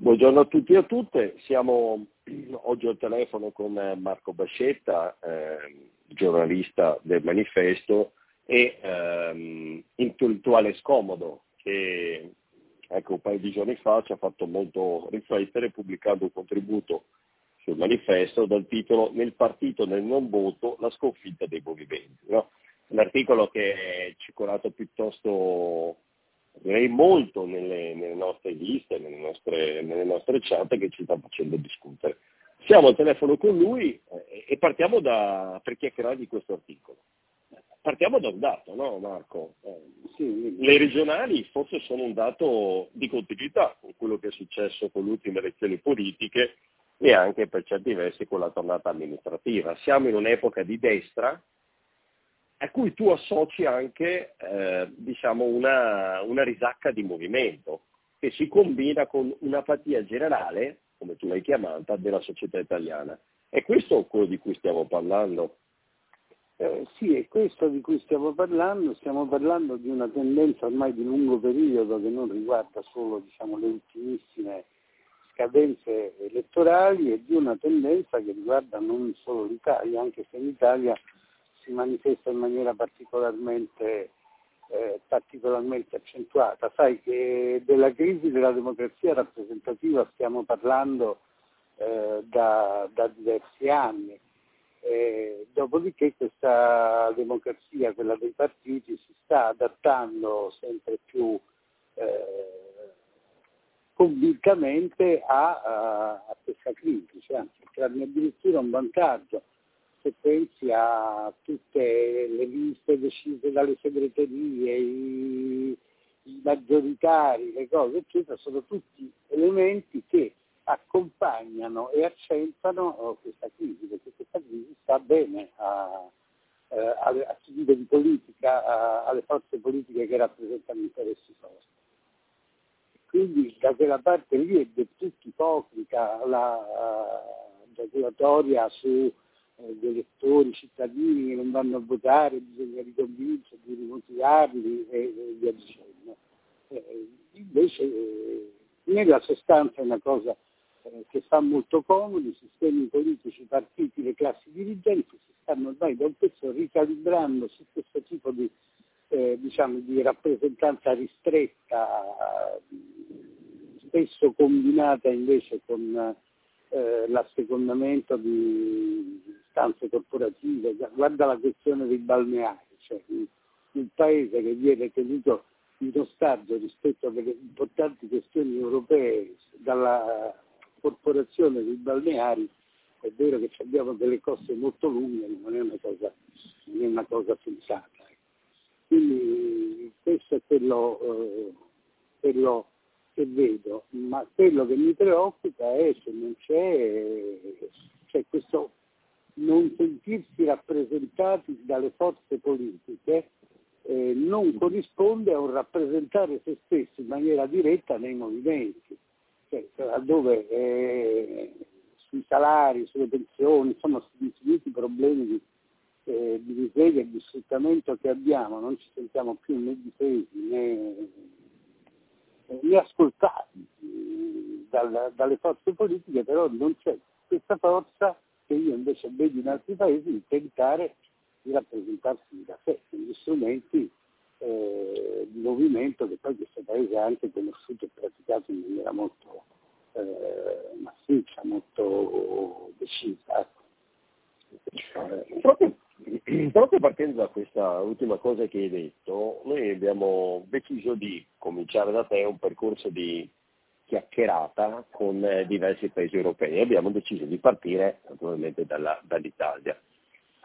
Buongiorno a tutti e a tutte, siamo oggi al telefono con Marco Bascetta, eh, giornalista del Manifesto e ehm, intellettuale scomodo che ecco, un paio di giorni fa ci ha fatto molto riflettere pubblicando un contributo sul Manifesto dal titolo Nel partito nel non voto la sconfitta dei movimenti. No? Un articolo che è circolato piuttosto direi molto nelle, nelle nostre liste, nelle nostre, nelle nostre, chat che ci sta facendo discutere. Siamo al telefono con lui eh, e partiamo da, per chiacchierare di questo articolo. Partiamo da un dato, no Marco? Eh, sì, le regionali forse sono un dato di continuità con quello che è successo con le ultime elezioni politiche e anche per certi versi con la tornata amministrativa. Siamo in un'epoca di destra a cui tu associ anche eh, diciamo una, una, risacca di movimento che si combina con un'apatia generale, come tu l'hai chiamata, della società italiana. È questo quello di cui stiamo parlando? Eh, sì, è questo di cui stiamo parlando. Stiamo parlando di una tendenza ormai di lungo periodo che non riguarda solo diciamo, le ultimissime scadenze elettorali e di una tendenza che riguarda non solo l'Italia, anche se in Italia si manifesta in maniera particolarmente, eh, particolarmente accentuata. Sai che della crisi della democrazia rappresentativa stiamo parlando eh, da, da, diversi anni. Eh, dopodiché questa democrazia, quella dei partiti, si sta adattando sempre più eh, a, a, questa crisi, cioè, anzi, trarne addirittura un vantaggio se pensi a tutte le liste decise dalle segreterie, i, i maggioritari, le cose, eccetera, sono tutti elementi che accompagnano e accentuano oh, questa crisi, perché questa crisi sta bene a, eh, a, a chi vive di politica, a, alle forze politiche che rappresentano interessi forti. Quindi da quella parte lì è del tutto ipocrita la uh, giaculatoria su eh, di elettori, cittadini che non vanno a votare, bisogna riconvincerli, rimotivarli e, e via dicendo. Eh, invece eh, nella sostanza è una cosa eh, che fa molto comodo, i sistemi politici, i partiti, le classi dirigenti si stanno ormai da un pezzo ricalibrando su questo tipo di, eh, diciamo, di rappresentanza ristretta, spesso combinata invece con l'assecondamento di istanze corporative, guarda la questione dei balneari, cioè un paese che viene tenuto in ostaggio rispetto alle importanti questioni europee dalla corporazione dei balneari, è vero che abbiamo delle coste molto lunghe, non è una cosa, non è una cosa sensata. Ecco. Quindi questo è quello, eh, quello che vedo, ma quello che mi preoccupa è se non c'è, c'è questo non sentirsi rappresentati dalle forze politiche eh, non corrisponde a un rappresentare se stessi in maniera diretta nei movimenti, cioè, dove eh, sui salari, sulle pensioni, insomma sugli infiniti problemi di, eh, di miseria e di sfruttamento che abbiamo, non ci sentiamo più né difesi né riascoltati dal, dalle forze politiche, però non c'è questa forza che io invece vedo in altri paesi di tentare di rappresentarsi da sé, con gli strumenti eh, di movimento che poi questo paese ha anche conosciuto e praticato in maniera molto eh, massiccia, molto decisa. Eh, proprio proprio partendo da questa ultima cosa che hai detto, noi abbiamo deciso di cominciare da te un percorso di chiacchierata con eh, diversi paesi europei. Abbiamo deciso di partire naturalmente dalla, dall'Italia.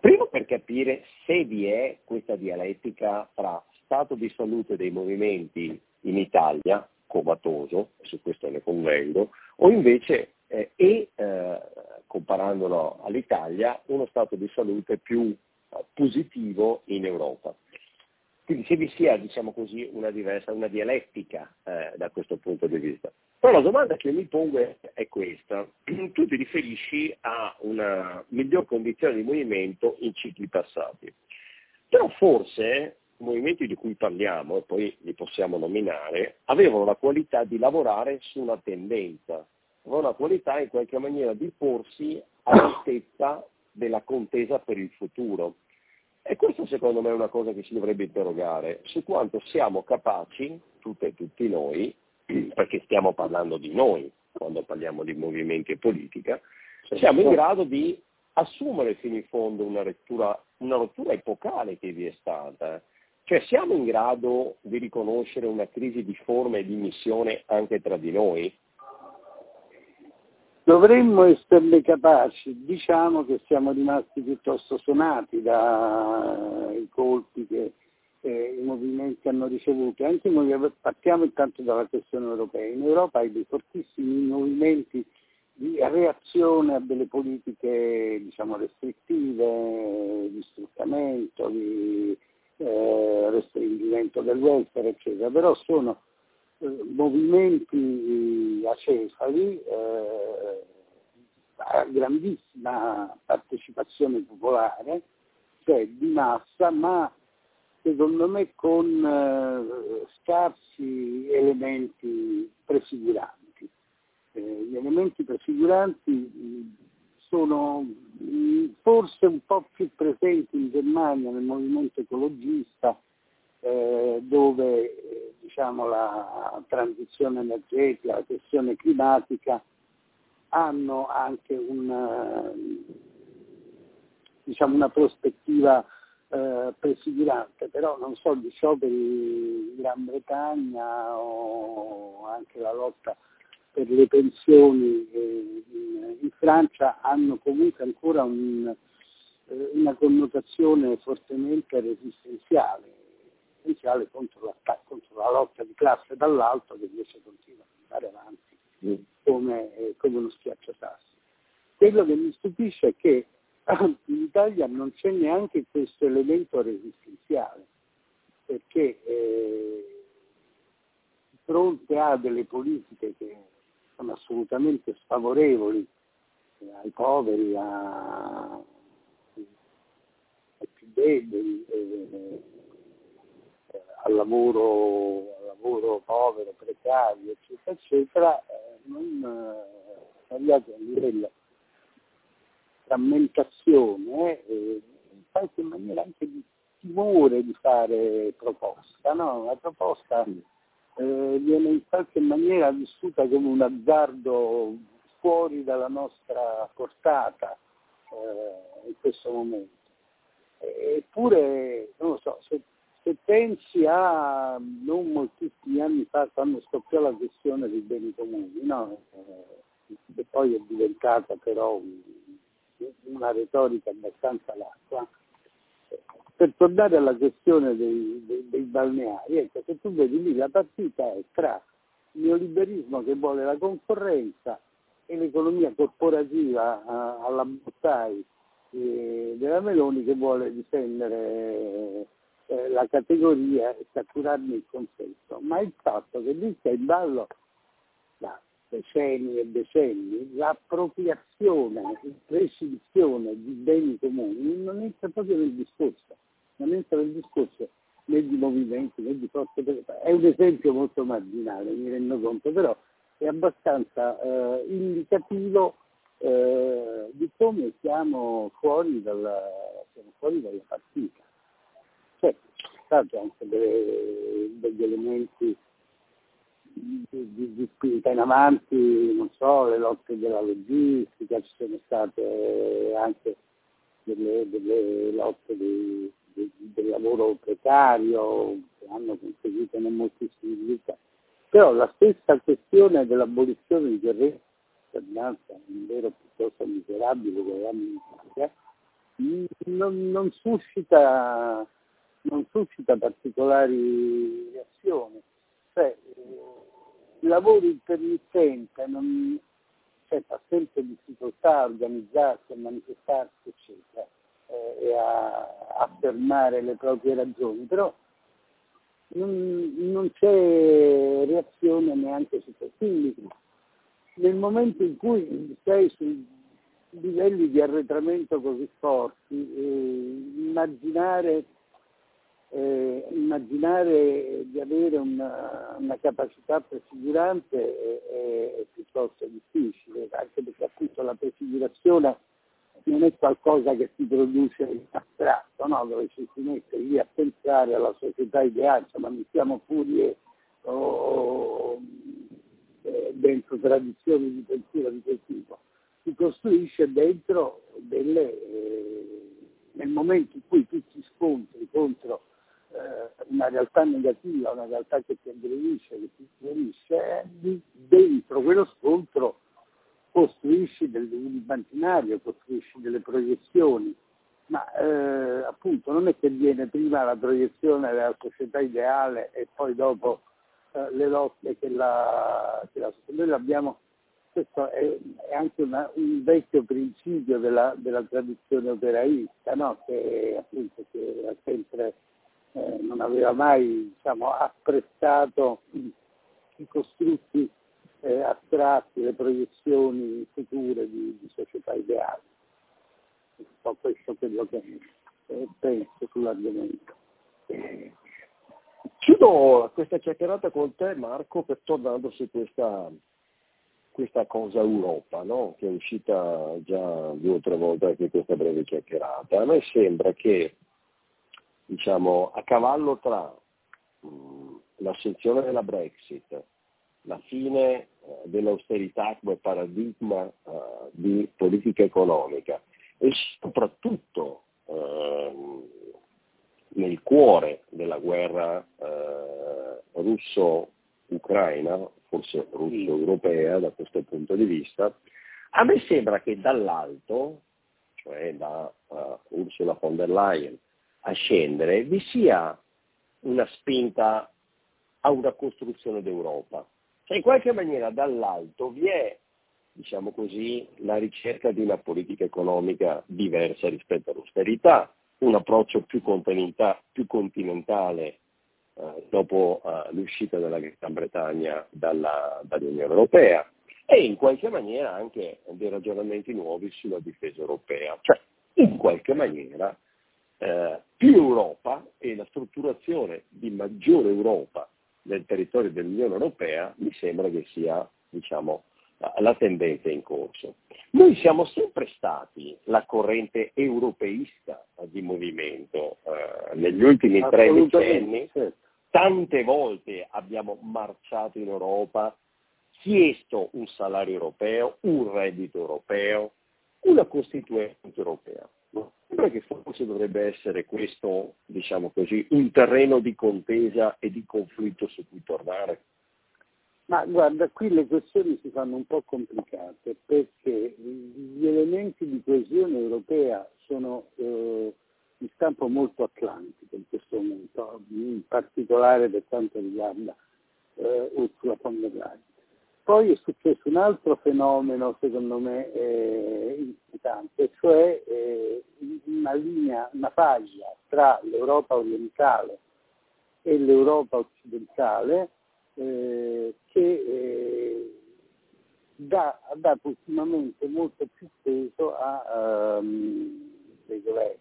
Primo per capire se vi è questa dialettica tra stato di salute dei movimenti in Italia, comatoso, su questo ne convengo, o invece eh, e eh, comparandolo all'Italia uno stato di salute più positivo in Europa. Quindi se vi sia, diciamo così, una diversa, una dialettica eh, da questo punto di vista. Però la domanda che mi pongo è, questa. Tu ti riferisci a una miglior condizione di movimento in cicli passati. Però forse i movimenti di cui parliamo, e poi li possiamo nominare, avevano la qualità di lavorare su una tendenza, avevano la qualità in qualche maniera di porsi all'altezza della contesa per il futuro. E questo secondo me è una cosa che si dovrebbe interrogare, su quanto siamo capaci, tutte e tutti noi, perché stiamo parlando di noi quando parliamo di movimenti e politica, siamo in grado di assumere fino in fondo una, lettura, una rottura epocale che vi è stata. Cioè siamo in grado di riconoscere una crisi di forma e di missione anche tra di noi? Dovremmo esserne capaci, diciamo che siamo rimasti piuttosto suonati dai colpi che eh, i movimenti hanno ricevuto, anche noi partiamo intanto dalla questione europea. In Europa hai dei fortissimi movimenti di reazione a delle politiche diciamo, restrittive, di sfruttamento, di eh, restringimento del welfare, eccetera, però sono eh, movimenti acefali eh, a grandissima partecipazione popolare, cioè di massa, ma secondo me con eh, scarsi elementi prefiguranti. Eh, gli elementi prefiguranti sono forse un po' più presenti in Germania nel movimento ecologista, eh, dove eh, diciamo, la transizione energetica, la questione climatica hanno anche un, diciamo, una prospettiva eh, prefigurante, però non so, gli scioperi in Gran Bretagna o anche la lotta per le pensioni eh, in, Francia hanno comunque ancora un, eh, una connotazione fortemente resistenziale essenziale contro la, contro la lotta di classe dall'alto che invece continua ad andare avanti mm. come, come uno schiacciasassi. Quello che mi stupisce è che in Italia non c'è neanche questo elemento resistenziale, perché eh, di fronte a delle politiche che sono assolutamente sfavorevoli eh, ai poveri, a, ai più deboli, eh, al lavoro, al lavoro povero, precario, eccetera, eccetera, eh, non eh, arrivati a un livello frammentazione e in qualche maniera anche di timore di fare proposta. No? La proposta eh, viene in qualche maniera vissuta come un azzardo fuori dalla nostra portata eh, in questo momento. Eppure, non lo so, se se pensi a non moltissimi anni fa quando scoppiò la questione dei beni comuni, no? eh, che poi è diventata però una retorica abbastanza larga, per tornare alla questione dei, dei, dei balneari, ecco, se tu vedi lì la partita è tra il neoliberismo che vuole la concorrenza e l'economia corporativa uh, alla Bottai eh, della Meloni che vuole difendere eh, la categoria e catturarne il consenso, ma il fatto che lì sta in ballo da decenni e decenni l'appropriazione, la prescrizione di beni comuni non entra proprio nel discorso, non entra nel discorso né di movimenti né di forze È un esempio molto marginale, mi rendo conto, però è abbastanza eh, indicativo eh, di come siamo fuori dalla, siamo fuori dalla partita stati anche delle, degli elementi di, di, di, spinta in avanti, non so, le lotte della logistica, ci sono state anche delle, delle lotte di, del lavoro precario che hanno conseguito non moltissimi risultati. Però la stessa questione dell'abolizione di guerrieri, un vero piuttosto miserabile avevamo in Italia, non, non suscita non suscita particolari reazioni. Lavoro intermittente non, cioè, fa sempre difficoltà a organizzarsi, a manifestarsi, eccetera, eh, e a affermare le proprie ragioni, però non, non c'è reazione neanche su questo. Quindi nel momento in cui sei su livelli di arretramento così forti, eh, immaginare eh, immaginare di avere una, una capacità prefigurante è, è, piuttosto difficile, anche perché appunto la prefigurazione non è qualcosa che si produce in astratto, no? dove ci si mette lì a pensare alla società ideale, insomma mettiamo furie o eh, dentro tradizioni di pensiero di quel tipo, si costruisce dentro delle, eh, nel momento in cui tu ti scontri contro una realtà negativa, una realtà che ti aggredisce, che ti ferisce, dentro quello scontro costruisci del, un immaginario, costruisci delle proiezioni, ma eh, appunto non è che viene prima la proiezione della società ideale e poi dopo eh, le lotte che la, che la noi l'abbiamo, questo è, è anche una, un vecchio principio della, della tradizione operaista, no? che appunto che ha sempre eh, non aveva mai diciamo, apprezzato i costrutti eh, astratti, le proiezioni future di, di società ideali. Un po' questo è quello che eh, penso sull'argomento. Chiudo questa chiacchierata con te Marco per tornando su questa, questa cosa Europa, no? che è uscita già due o tre volte anche questa breve chiacchierata. A me sembra che diciamo, a cavallo tra mh, mm, l'assunzione della Brexit, la fine eh, dell'austerità come paradigma eh, di politica economica e soprattutto eh, nel cuore della guerra eh, russo-ucraina, forse russo-europea da questo punto di vista, a me sembra che dall'alto, cioè da Ursula von der Leyen a scendere, vi sia una spinta a una costruzione d'Europa. Cioè in qualche maniera dall'alto vi è, diciamo così, la ricerca di una politica economica diversa rispetto all'austerità, un approccio più, più continentale eh, dopo eh, l'uscita della Gran Bretagna dalla, dall'Unione Europea e in qualche maniera anche dei ragionamenti nuovi sulla difesa europea. Cioè, in qualche maniera eh, più Europa e la strutturazione di maggiore Europa nel territorio dell'Unione Europea mi sembra che sia diciamo, la tendenza in corso. Noi siamo sempre stati la corrente europeista di movimento eh, negli ultimi tre decenni, tante volte abbiamo marciato in Europa, chiesto un salario europeo, un reddito europeo, una costituente europea. Sembra che forse dovrebbe essere questo, diciamo così, un terreno di contesa e di conflitto su cui tornare? Ma guarda, qui le questioni si fanno un po' complicate perché gli elementi di coesione europea sono eh, in stampo molto atlantico in questo momento, in particolare per quanto riguarda eh, Ursula von der Leyen. Poi è successo un altro fenomeno, secondo me, eh, importante, cioè eh, una linea, una faglia tra l'Europa orientale e l'Europa occidentale eh, che eh, dà, ha dato ultimamente molto più peso a um, dei governi,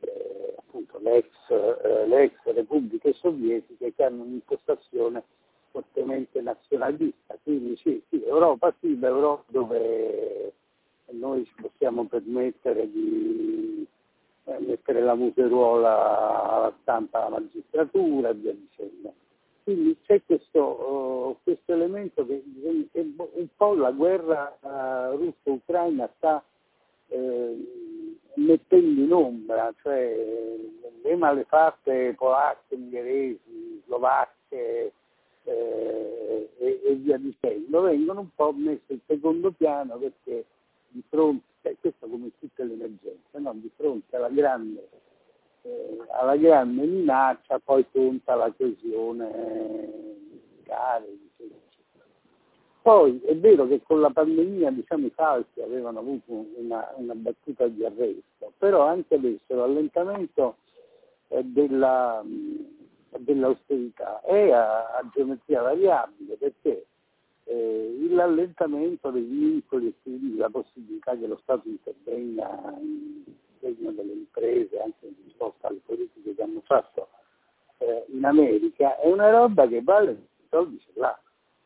eh, appunto l'ex, eh, le ex repubbliche sovietiche che hanno un'impostazione fortemente nazionalista, quindi sì, sì, Europa sì, l'Europa dove noi ci possiamo permettere di eh, mettere la museruola alla stampa alla magistratura e via dicendo. Quindi c'è questo, uh, questo elemento che, che, un po' la guerra uh, russo-ucraina sta uh, mettendo in ombra, cioè le malefatte polacche, ungheresi, slovacche, eh, e, e, via dicendo, vengono un po' messe in secondo piano perché di fronte, eh, questo come tutte le emergenze, no? di fronte alla grande, eh, alla grande minaccia poi conta la coesione militare. Poi è vero che con la pandemia diciamo, i falsi avevano avuto una, una battuta di arresto, però anche adesso l'allentamento eh, della, dell'austerità è a, a geometria variabile perché eh, l'allentamento dei vincoli e quindi la possibilità che lo Stato intervenga in sostegno delle imprese, anche in risposta alle politiche che hanno fatto eh, in America, è una roba che vale soldi ce l'ha,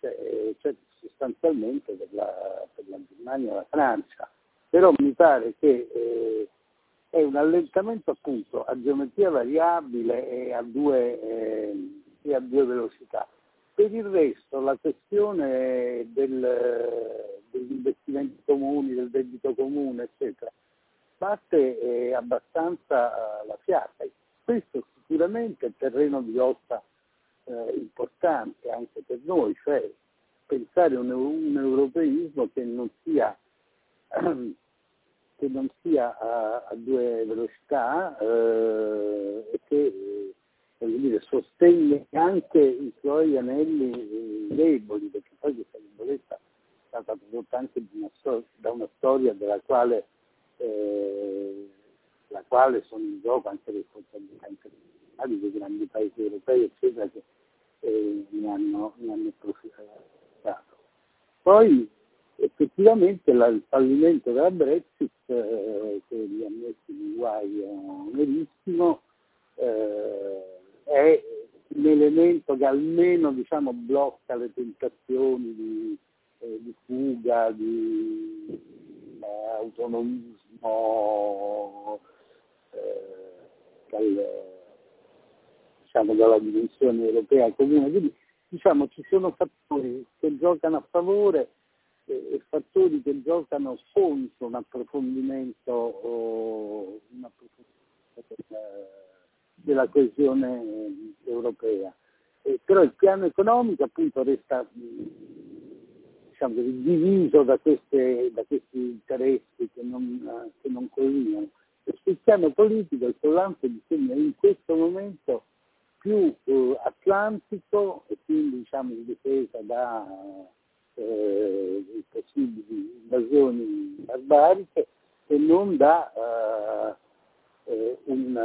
cioè, cioè sostanzialmente per la, per la, Germania e la Francia, però mi pare che eh, è un allentamento appunto a geometria variabile e a due, eh, e a due velocità. Per il resto la questione del, degli investimenti comuni, del debito comune, eccetera, batte eh, abbastanza eh, la fiata. Questo sicuramente è terreno di lotta eh, importante anche per noi, cioè pensare un, un europeismo che non sia, che non sia a, a due velocità eh, e che dire, sostenga anche i suoi anelli deboli, perché poi questa debolezza è stata prodotta anche una da una storia della quale, eh, quale sono in gioco anche le responsabilità internazionali dei grandi paesi europei, eccetera, che eh, ne hanno, ne hanno approfittato. Poi effettivamente la, il fallimento della Brexit, eh, che li ha messi in guaio nerissimo, eh, è un che almeno diciamo, blocca le tentazioni di, eh, di fuga, di eh, autonomismo eh, dal, diciamo, dalla dimensione europea comune. Quindi diciamo, ci sono fattori che giocano a favore e, fattori che giocano contro un approfondimento, un approfondimento della coesione europea. Eh, però il piano economico appunto resta diciamo, diviso da, queste, da, questi interessi che non, che non collinano. E sul piano politico il collante mi sembra in questo momento più eh, atlantico e quindi diciamo, in difesa da eh, possibili invasioni barbariche e non da eh, eh un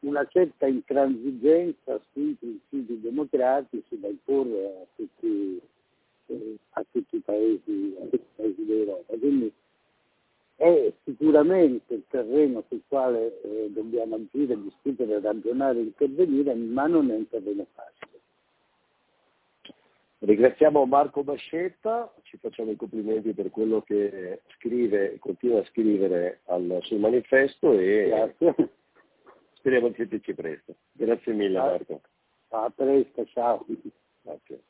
una certa intransigenza sui principi democratici da imporre a tutti, eh, a tutti, i, paesi, paesi d'Europa. Quindi è sicuramente il terreno sul quale eh, dobbiamo agire, discutere, ragionare, intervenire, ma non è un terreno facile. Ringraziamo Marco Bascetta, ci facciamo i complimenti per quello che scrive, continua a scrivere al, sul manifesto e Grazie. Speriamo di sentirci presto. Grazie mille Marco. A presto, ciao. Grazie.